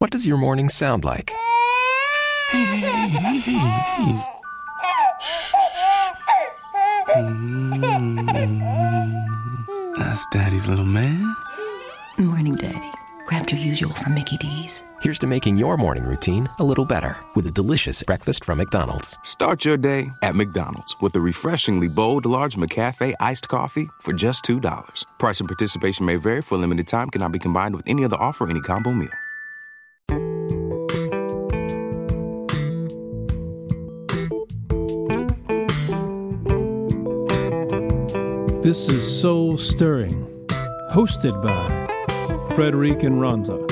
What does your morning sound like? Hey, hey, hey, hey, hey, hey. That's Daddy's little man. Morning, Daddy. Grabbed your usual from Mickey D's. Here's to making your morning routine a little better with a delicious breakfast from McDonald's. Start your day at McDonald's with a refreshingly bold, large McCafe iced coffee for just $2. Price and participation may vary for a limited time, cannot be combined with any other offer, any combo meal. This is Soul Stirring, hosted by Frederic and Ronza.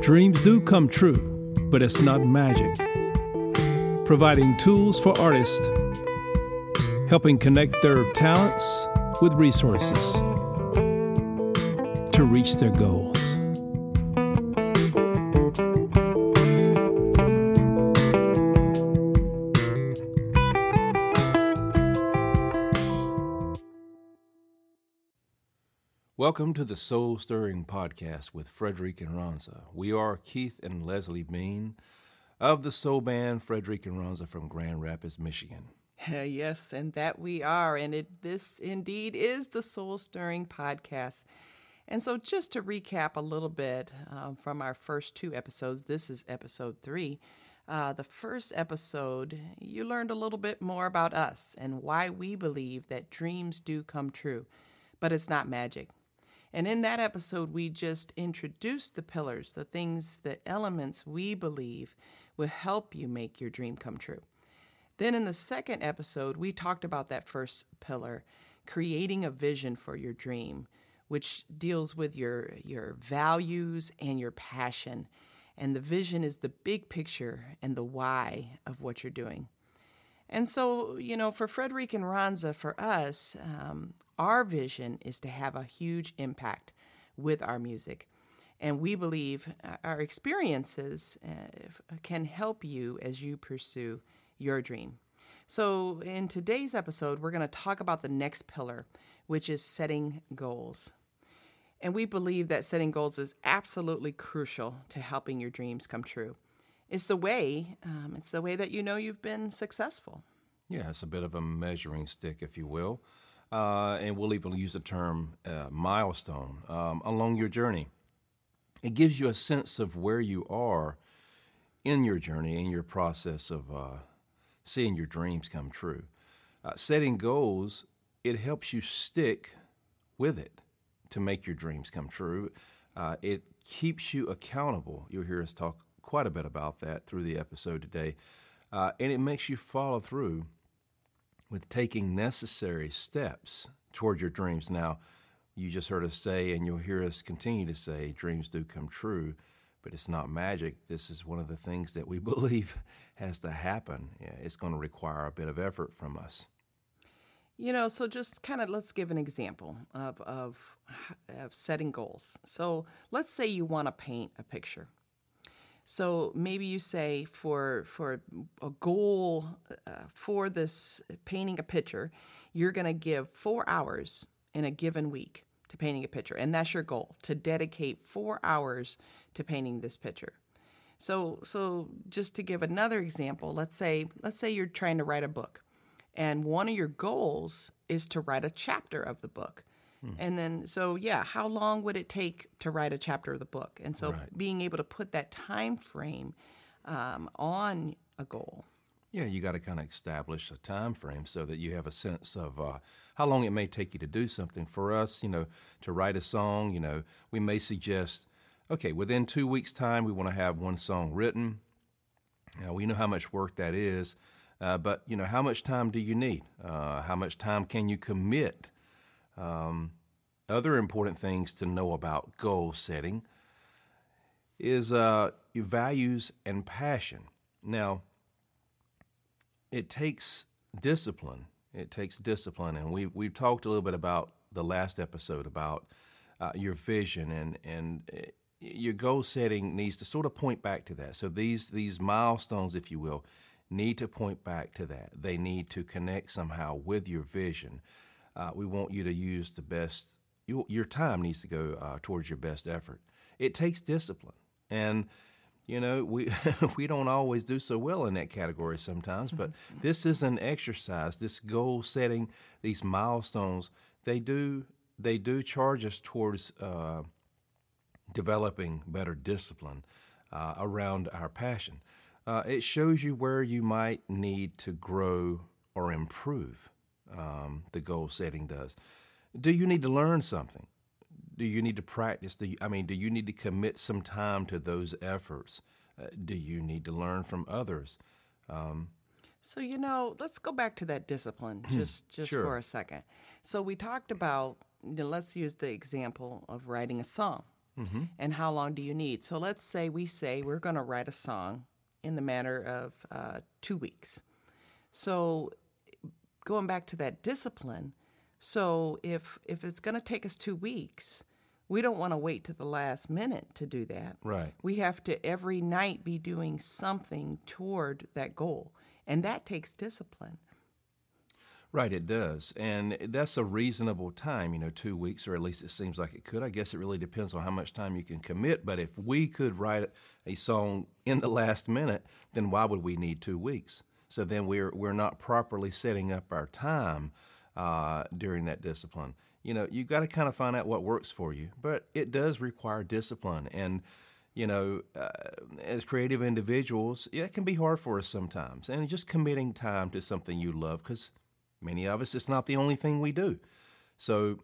Dreams do come true, but it's not magic. Providing tools for artists, helping connect their talents with resources to reach their goals. Welcome to the Soul Stirring Podcast with Frederic and Ronza. We are Keith and Leslie Bean of the soul band Frederick and Ronza from Grand Rapids, Michigan. yes, and that we are. And it this indeed is the Soul Stirring Podcast. And so, just to recap a little bit um, from our first two episodes, this is episode three. Uh, the first episode, you learned a little bit more about us and why we believe that dreams do come true, but it's not magic. And in that episode, we just introduced the pillars, the things, the elements we believe will help you make your dream come true. Then in the second episode, we talked about that first pillar, creating a vision for your dream, which deals with your, your values and your passion. And the vision is the big picture and the why of what you're doing. And so, you know, for Frederic and Ronza, for us, um, our vision is to have a huge impact with our music. And we believe uh, our experiences uh, can help you as you pursue your dream. So, in today's episode, we're going to talk about the next pillar, which is setting goals. And we believe that setting goals is absolutely crucial to helping your dreams come true. It's the way, um, it's the way that you know you've been successful. Yeah, it's a bit of a measuring stick, if you will uh, and we'll even use the term uh, milestone um, along your journey. It gives you a sense of where you are in your journey, in your process of uh, seeing your dreams come true. Uh, setting goals, it helps you stick with it to make your dreams come true. Uh, it keeps you accountable. You'll hear us talk quite a bit about that through the episode today. Uh, and it makes you follow through with taking necessary steps toward your dreams. Now, you just heard us say, and you'll hear us continue to say, dreams do come true, but it's not magic. This is one of the things that we believe has to happen. It's going to require a bit of effort from us. You know, so just kind of let's give an example of, of, of setting goals. So let's say you want to paint a picture. So maybe you say for for a goal uh, for this painting a picture, you're going to give four hours in a given week to painting a picture, and that's your goal to dedicate four hours to painting this picture. So so just to give another example, let's say let's say you're trying to write a book, and one of your goals is to write a chapter of the book. Hmm. And then, so yeah, how long would it take to write a chapter of the book? And so, right. being able to put that time frame um, on a goal. Yeah, you got to kind of establish a time frame so that you have a sense of uh, how long it may take you to do something. For us, you know, to write a song, you know, we may suggest, okay, within two weeks' time, we want to have one song written. Now, we know how much work that is, uh, but you know, how much time do you need? Uh, how much time can you commit um, other important things to know about goal setting is uh, your values and passion. Now, it takes discipline. It takes discipline, and we we've talked a little bit about the last episode about uh, your vision and and uh, your goal setting needs to sort of point back to that. So these these milestones, if you will, need to point back to that. They need to connect somehow with your vision uh, we want you to use the best. You, your time needs to go uh, towards your best effort. It takes discipline. And you know, we we don't always do so well in that category sometimes, but this is an exercise. This goal setting, these milestones, they do they do charge us towards uh, developing better discipline uh, around our passion. Uh, it shows you where you might need to grow or improve. Um, the goal setting does. Do you need to learn something? Do you need to practice? Do you, I mean, do you need to commit some time to those efforts? Uh, do you need to learn from others? Um, So you know, let's go back to that discipline just just Sure. for a second. So we talked about. You know, let's use the example of writing a song, and how long do you need? So let's say we say we're going to write a song in the matter of uh, two weeks. So going back to that discipline. So if if it's going to take us two weeks, we don't want to wait to the last minute to do that. Right. We have to every night be doing something toward that goal, and that takes discipline. Right, it does. And that's a reasonable time, you know, two weeks, or at least it seems like it could. I guess it really depends on how much time you can commit. But if we could write a song in the last minute, then why would we need two weeks? So then we're, we're not properly setting up our time uh, during that discipline. You know, you've got to kind of find out what works for you, but it does require discipline. And, you know, uh, as creative individuals, it can be hard for us sometimes. And just committing time to something you love, because many of us, it's not the only thing we do. So,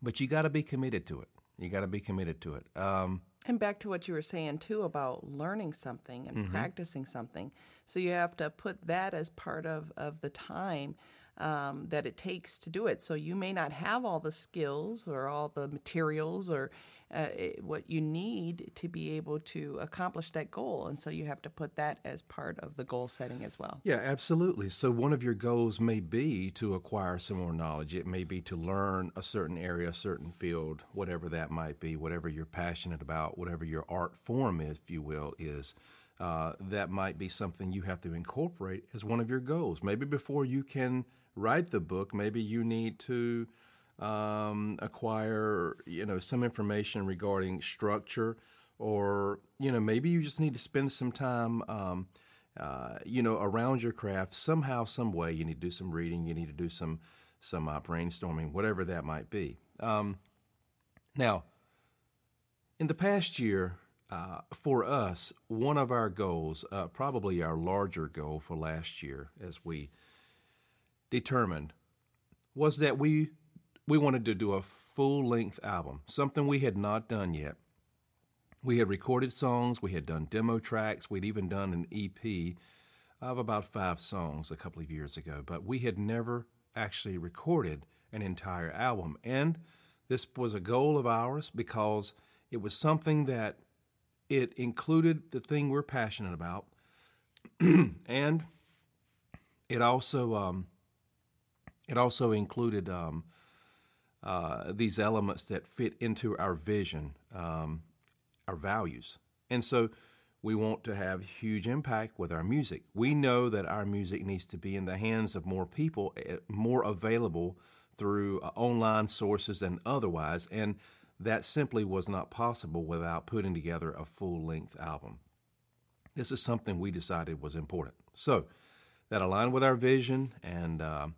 but you got to be committed to it. You got to be committed to it. Um, And back to what you were saying too about learning something and Mm-hmm. practicing something. So you have to put that as part of, of the time um, that it takes to do it. So you may not have all the skills or all the materials or uh, what you need to be able to accomplish that goal. And so you have to put that as part of the goal setting as well. Yeah, absolutely. So one of your goals may be to acquire some more knowledge. It may be to learn a certain area, a certain field, whatever that might be, whatever you're passionate about, whatever your art form, if you will, is. Uh, that might be something you have to incorporate as one of your goals. Maybe before you can write the book, maybe you need to um, acquire, you know, some information regarding structure, or you know, maybe you just need to spend some time. Um, uh, you know, around your craft somehow, some way. You need to do some reading. You need to do some some uh, brainstorming, whatever that might be. Um, now, in the past year, uh, for us, one of our goals, uh, probably our larger goal for last year, as we determined, was that we we wanted to do a full length album, something we had not done yet. We had recorded songs, we had done demo tracks, we'd even done an EP of about five songs a couple of years ago, but we had never actually recorded an entire album. And this was a goal of ours because it was something that it included the thing we're passionate about, and it also um, it also included um, uh, these elements that fit into our vision, um, our values. And so we want to have huge impact with our music. We know that our music needs to be in the hands of more people, eh, more available through uh, online sources and otherwise. And that simply was not possible without putting together a full length album. This is something we decided was important. So that aligned with our vision and um,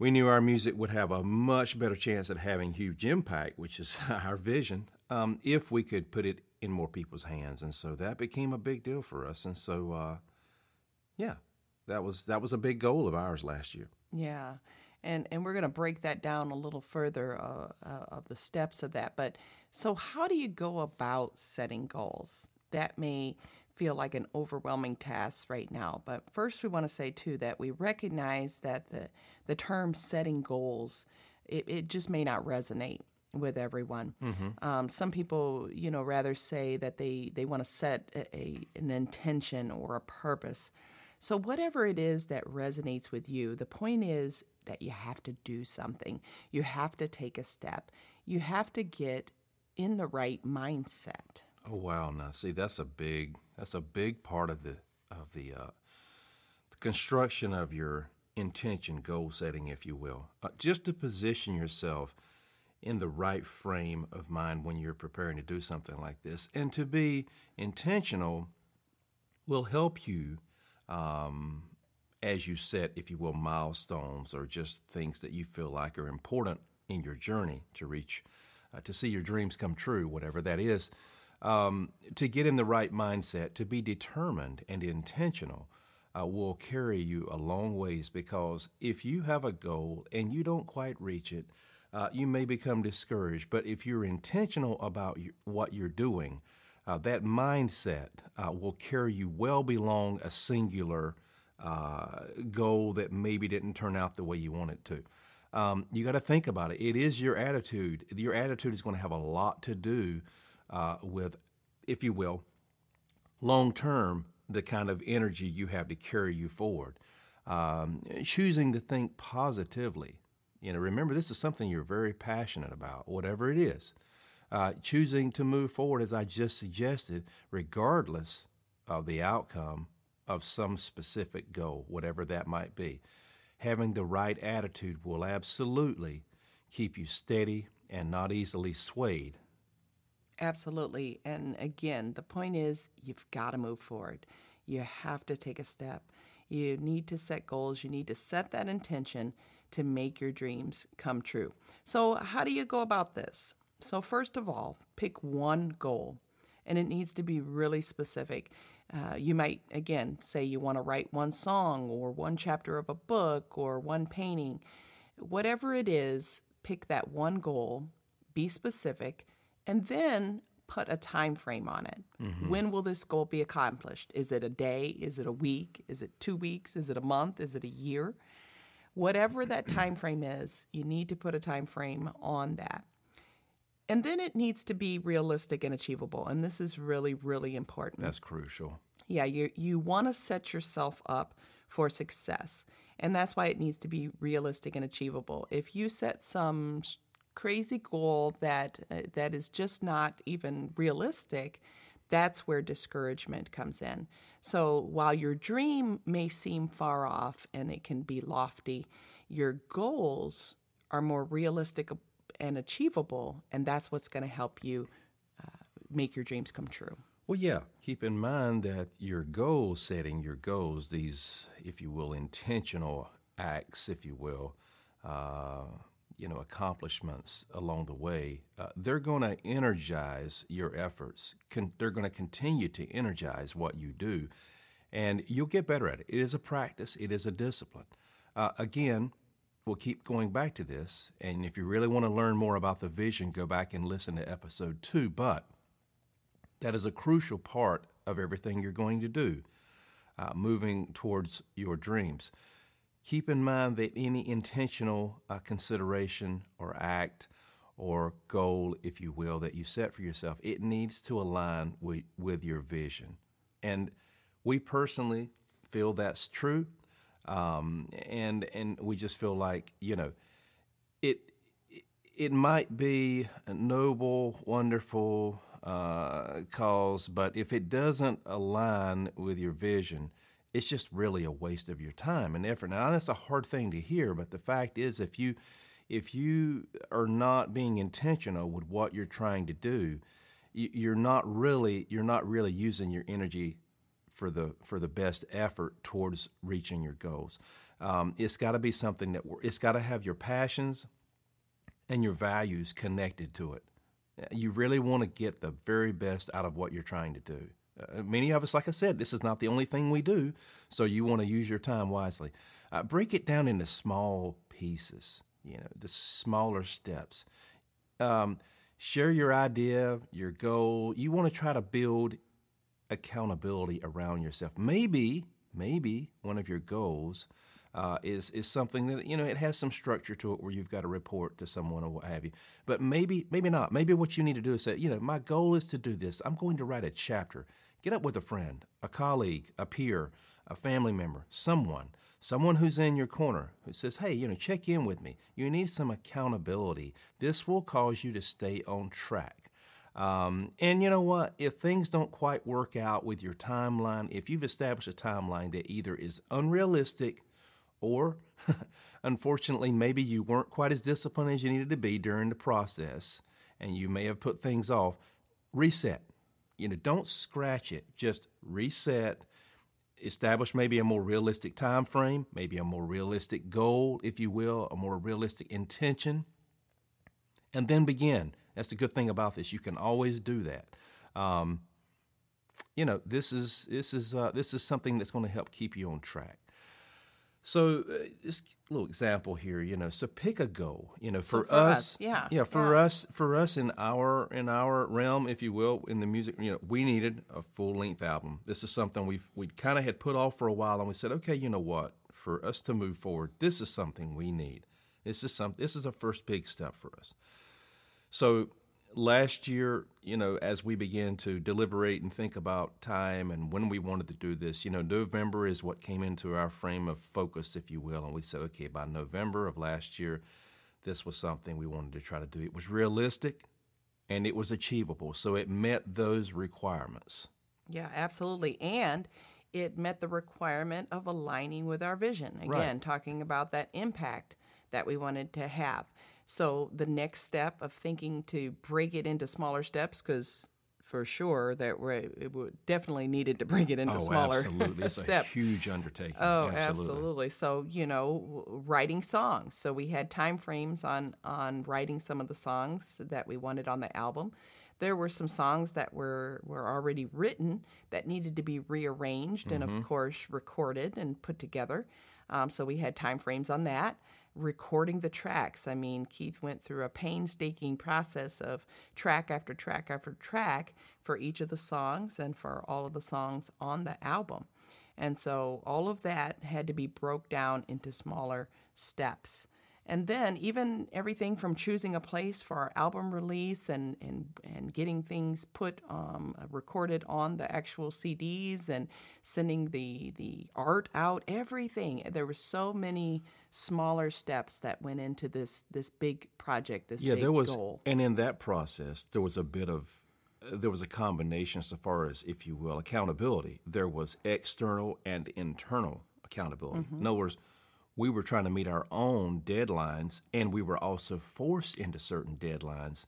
we knew our music would have a much better chance at having huge impact, which is our vision, um, if we could put it in more people's hands. And so that became a big deal for us. And so, uh, yeah, that was that was a big goal of ours last year. Yeah, and and we're going to break that down a little further uh, uh, of the steps of that. But so, how do you go about setting goals? That may feel like an overwhelming task right now. But first, we want to say too that we recognize that the the term setting goals it, it just may not resonate with everyone. Um, some people, you know, rather say that they they want to set a, a an intention or a purpose. So, whatever it is that resonates with you, the point is that you have to do something. You have to take a step. You have to get in the right mindset. Oh wow! Now see, that's a big that's a big part of the of the, uh, the construction of your intention, goal setting, if you will. Uh, just to position yourself in the right frame of mind when you're preparing to do something like this. And to be intentional will help you um, as you set, if you will, milestones or just things that you feel like are important in your journey to reach, uh, to see your dreams come true, whatever that is. Um, to get in the right mindset, to be determined and intentional. Uh, will carry you a long ways because if you have a goal and you don't quite reach it, uh, you may become discouraged. But if you're intentional about you, what you're doing, uh, that mindset uh, will carry you well beyond a singular uh, goal that maybe didn't turn out the way you want it to. Um, you got to think about it. It is your attitude. Your attitude is going to have a lot to do uh, with, if you will, long term, the kind of energy you have to carry you forward. Um, choosing to think positively. You know, remember, this is something you're very passionate about, whatever it is. Uh, choosing to move forward, as I just suggested, regardless of the outcome of some specific goal, whatever that might be. Having the right attitude will absolutely keep you steady and not easily swayed. Absolutely. And again, the point is you've got to move forward. You have to take a step. You need to set goals. You need to set that intention to make your dreams come true. So, how do you go about this? So, first of all, pick one goal, and it needs to be really specific. Uh, you might, again, say you want to write one song or one chapter of a book or one painting. Whatever it is, pick that one goal, be specific, and then put a time frame on it. Mm-hmm. When will this goal be accomplished? Is it a day? Is it a week? Is it two weeks? Is it a month? Is it a year? Whatever that time frame is, you need to put a time frame on that. And then it needs to be realistic and achievable. And this is really, really important. That's crucial. Yeah, you, you want to set yourself up for success. And that's why it needs to be realistic and achievable. If you set some crazy goal that uh, that is just not even realistic, that's where discouragement comes in. So while your dream may seem far off and it can be lofty, your goals are more realistic and achievable, and that's what's going to help you uh, make your dreams come true. Well, yeah, keep in mind that your goal setting, your goals, these, if you will, intentional acts, if you will, uh, you know, accomplishments along the way, uh, they're going to energize your efforts. Con- they're going to continue to energize what you do, and you'll get better at it. It is a practice, it is a discipline. Uh, again, we'll keep going back to this. And if you really want to learn more about the vision, go back and listen to episode two. But that is a crucial part of everything you're going to do, uh, moving towards your dreams. Keep in mind that any intentional uh, consideration or act or goal, if you will, that you set for yourself, it needs to align with, with your vision. And we personally feel that's true. Um, and and we just feel like you know, it it might be a noble, wonderful uh, cause, but if it doesn't align with your vision, it's just really a waste of your time and effort. Now that's a hard thing to hear, but the fact is, if you if you are not being intentional with what you're trying to do, you're not really you're not really using your energy for the for the best effort towards reaching your goals. Um, it's got to be something that it's got to have your passions and your values connected to it. You really want to get the very best out of what you're trying to do. Uh, many of us, like I said, this is not the only thing we do, so you want to use your time wisely. Uh, break it down into small pieces, you know, the smaller steps. Um, share your idea, your goal. You want to try to build accountability around yourself. Maybe, maybe one of your goals uh, is is something that you know it has some structure to it where you've got to report to someone or what have you. But maybe, maybe not. Maybe what you need to do is say, you know, my goal is to do this. I'm going to write a chapter. Get up with a friend, a colleague, a peer, a family member, someone, someone who's in your corner who says, hey, you know, check in with me. You need some accountability. This will cause you to stay on track. Um, and you know what? If things don't quite work out with your timeline, if you've established a timeline that either is unrealistic Or, unfortunately, maybe you weren't quite as disciplined as you needed to be during the process and you may have put things off. Reset. You know, don't scratch it. Just reset. Establish maybe a more realistic time frame, maybe a more realistic goal, if you will, a more realistic intention, and then begin. That's the good thing about this. You can always do that. Um, you know, this is this is uh, this is something that's going to help keep you on track. So, uh, a little example here, you know. So, pick a goal. You know, for, for us, us, yeah, yeah, for yeah. us, for us in our in our realm, if you will, in the music, you know, we needed a full length album. This is something we've we kind of had put off for a while, and we said, okay, you know what? For us to move forward, this is something we need. This is some. This is a first big step for us. So, last year, you know, as we began to deliberate and think about time and when we wanted to do this, you know, November is what came into our frame of focus, if you will. And we said, okay, by November of last year, this was something we wanted to try to do. It was realistic and it was achievable. So it met those requirements. Yeah, absolutely. And it met the requirement of aligning with our vision. Again, Right. talking about that impact that we wanted to have. So the next step of thinking to break it into smaller steps, because for sure that we it would definitely needed to break it into oh, smaller absolutely. It's a steps. huge undertaking. Oh, absolutely. So you know, writing songs. So we had time frames on on writing some of the songs that we wanted on the album. There were some songs that were were already written that needed to be rearranged and of course recorded and put together. Um, so we had time frames on that. Recording the tracks. I mean, Keith went through a painstaking process of track after track after track for each of the songs and for all of the songs on the album. And so all of that had to be broke down into smaller steps. And then even everything from choosing a place for our album release and, and, and getting things put um, recorded on the actual CDs and sending the the art out, everything. There were so many smaller steps that went into this this big project, this yeah, big there was, goal. and in that process, there was a bit of, uh, there was a combination, so far as, if you will, accountability. There was external and internal accountability. Mm-hmm. In other words, we were trying to meet our own deadlines, and we were also forced into certain deadlines.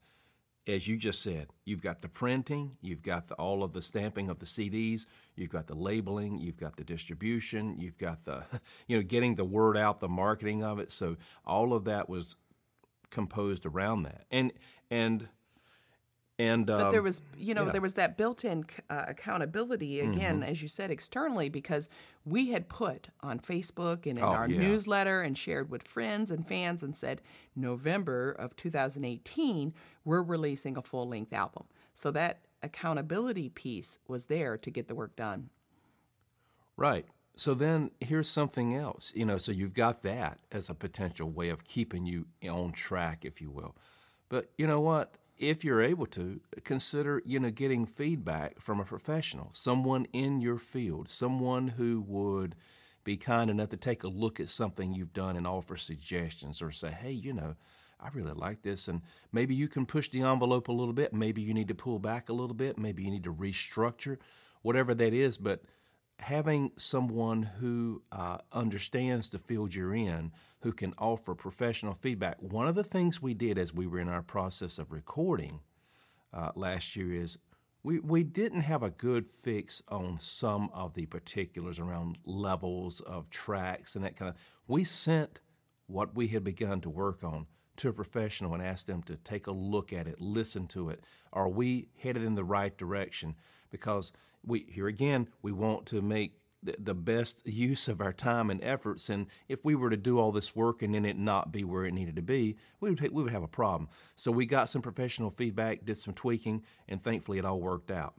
As you just said, you've got the printing, you've got the, all of the stamping of the CDs, you've got the labeling, you've got the distribution, you've got the, you know, getting the word out, the marketing of it. So all of that was composed around that, and and and But um, there was, you know, yeah. there was that built-in uh, accountability again, Mm-hmm. as you said, externally, because we had put on Facebook and in Oh, our yeah. newsletter and shared with friends and fans and said, November of 2018, we're releasing a full-length album. So that accountability piece was there to get the work done. Right. So then here's something else. You know, so you've got that as a potential way of keeping you on track, if you will. But you know what? If you're able to, consider, you know, getting feedback from a professional, someone in your field, someone who would be kind enough to take a look at something you've done and offer suggestions or say, hey, you know, I really like this. And maybe you can push the envelope a little bit. Maybe you need to pull back a little bit. Maybe you need to restructure, whatever that is. But having someone who uh, understands the field you're in, who can offer professional feedback. One of the things we did as we were in our process of recording uh, last year is we, we didn't have a good fix on some of the particulars around levels of tracks and that kind of. We sent what we had begun to work on to a professional and asked them to take a look at it, listen to it. Are we headed in the right direction? Because we here again, we want to make the, best use of our time and efforts. And if we were to do all this work and then it not be where it needed to be, we would we would have a problem. So we got some professional feedback, did some tweaking, and thankfully it all worked out.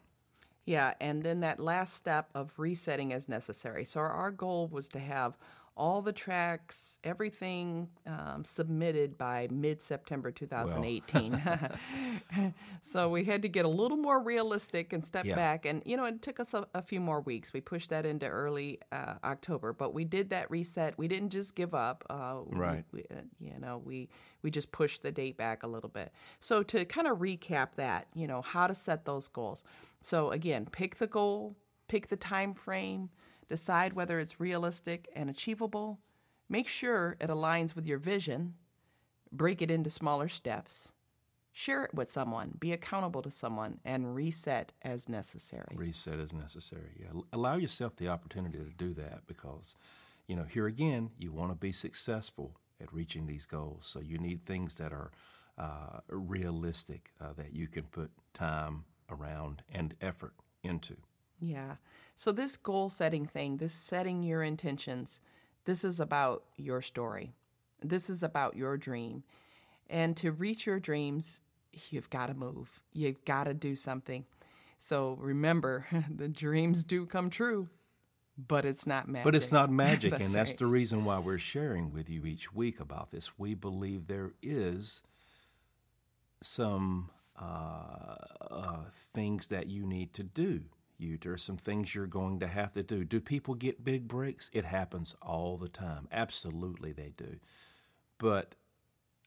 Yeah, and then that last step of resetting as necessary. So our goal was to have all the tracks, everything um, submitted by mid September 2018. so we had to get a little more realistic and step Yeah. back. And, you know, it took us a, a few more weeks. We pushed that into early uh, October, but we did that reset. We didn't just give up. Uh, we- Right. we, uh, you know, we we just pushed the date back a little bit. So to kind of recap that, you know, how to set those goals. So again, pick the goal, pick the time frame, decide whether it's realistic and achievable, Make sure it aligns with your vision, break it into smaller steps, share it with someone, be accountable to someone, and reset as necessary. Reset as necessary. Yeah. Allow yourself the opportunity to do that because, you know, here again, you want to be successful at reaching these goals. So you need things that are uh, realistic, uh, that you can put time around and effort into. Yeah. So, this goal setting thing, this setting your intentions, this is about your story. This is about your dream. And to reach your dreams, you've got to move. You've got to do something. So remember, the dreams do come true, but it's not magic. But it's not magic, that's and that's right. the reason why we're sharing with you each week about this. We believe there is some uh, uh, things that you need to do. You, there are some things you're going to have to do. Do people get big breaks? It happens all the time. Absolutely, they do. But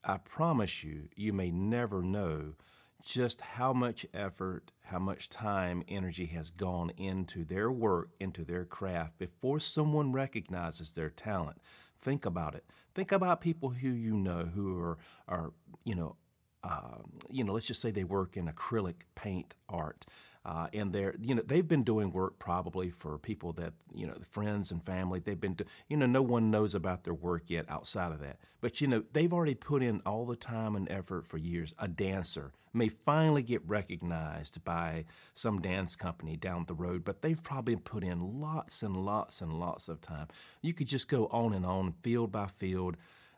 I promise you, you may never know just how much effort, how much time, energy has gone into their work, into their craft before someone recognizes their talent. Think about it. Think about people who you know who are, are you know, uh, you know, let's just say they work in acrylic paint art. Uh, and they're, you know, they've been doing work probably for people that, you know, friends and family. They've been, do, you know, no one knows about their work yet outside of that. But you know, they've already put in all the time and effort for years. A dancer may finally get recognized by some dance company down the road, but they've probably put in lots and lots and lots of time. You could just go on and on, field by field.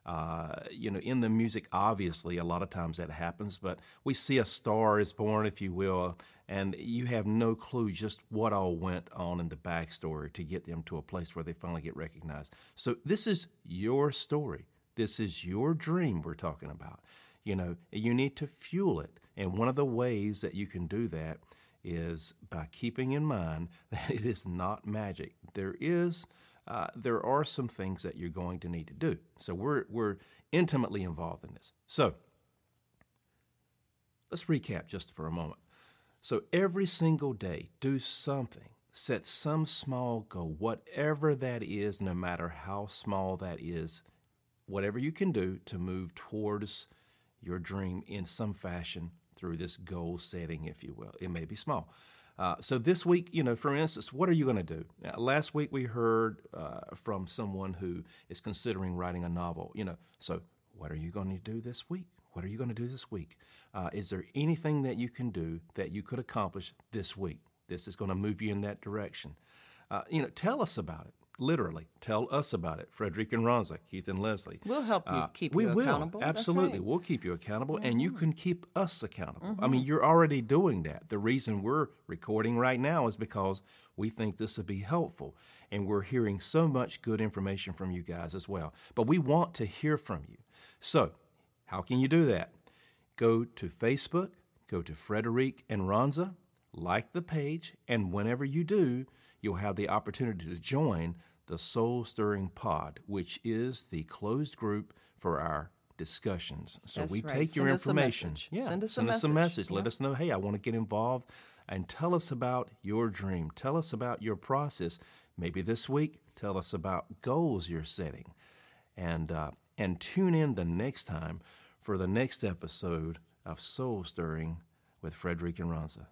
Uh, you know, in the music, obviously, a lot of times that happens, but we see a star is born, if you will, and you have no clue just what all went on in the backstory to get them to a place where they finally get recognized. So, this is your story. This is your dream we're talking about. You know, you need to fuel it. And one of the ways that you can do that is by keeping in mind that it is not magic. There is uh, there are some things that you're going to need to do. So we're we're intimately involved in this. So let's recap just for a moment. So every single day, do something. Set some small goal, whatever that is, no matter how small that is, whatever you can do to move towards your dream in some fashion through this goal setting, if you will. It may be small. Uh, so this week, you know, for instance, what are you going to do? Now, last week we heard uh, from someone who is considering writing a novel. You know, so what are you going to do this week? What are you going to do this week? Uh, is there anything that you can do that you could accomplish this week? This is going to move you in that direction. Uh, you know, tell us about it. Literally, tell us about it. Frederic and Ronza, Keith and Leslie. We'll help you uh, keep we you will. accountable. Absolutely. right. We'll keep you accountable, and you mm-hmm. can keep us accountable. I mean, mm-hmm. you're already doing that. The reason we're recording right now is because we think this will be helpful, and we're hearing so much good information from you guys as well. But we want to hear from you. So, how can you do that? Go to Facebook, go to Frederic and Ronza, like the page, and whenever you do, you'll have the opportunity to join the Soul Stirring Pod, which is the closed group for our discussions. So That's we right. take your Send us a information. message. Yeah, Send us a send us a message. message. Let us know, hey, I want to get involved, and tell us about your dream. Tell us about your process. Maybe this week, tell us about goals you're setting, and uh, and tune in the next time for the next episode of Soul Stirring with Frederic and Ronza.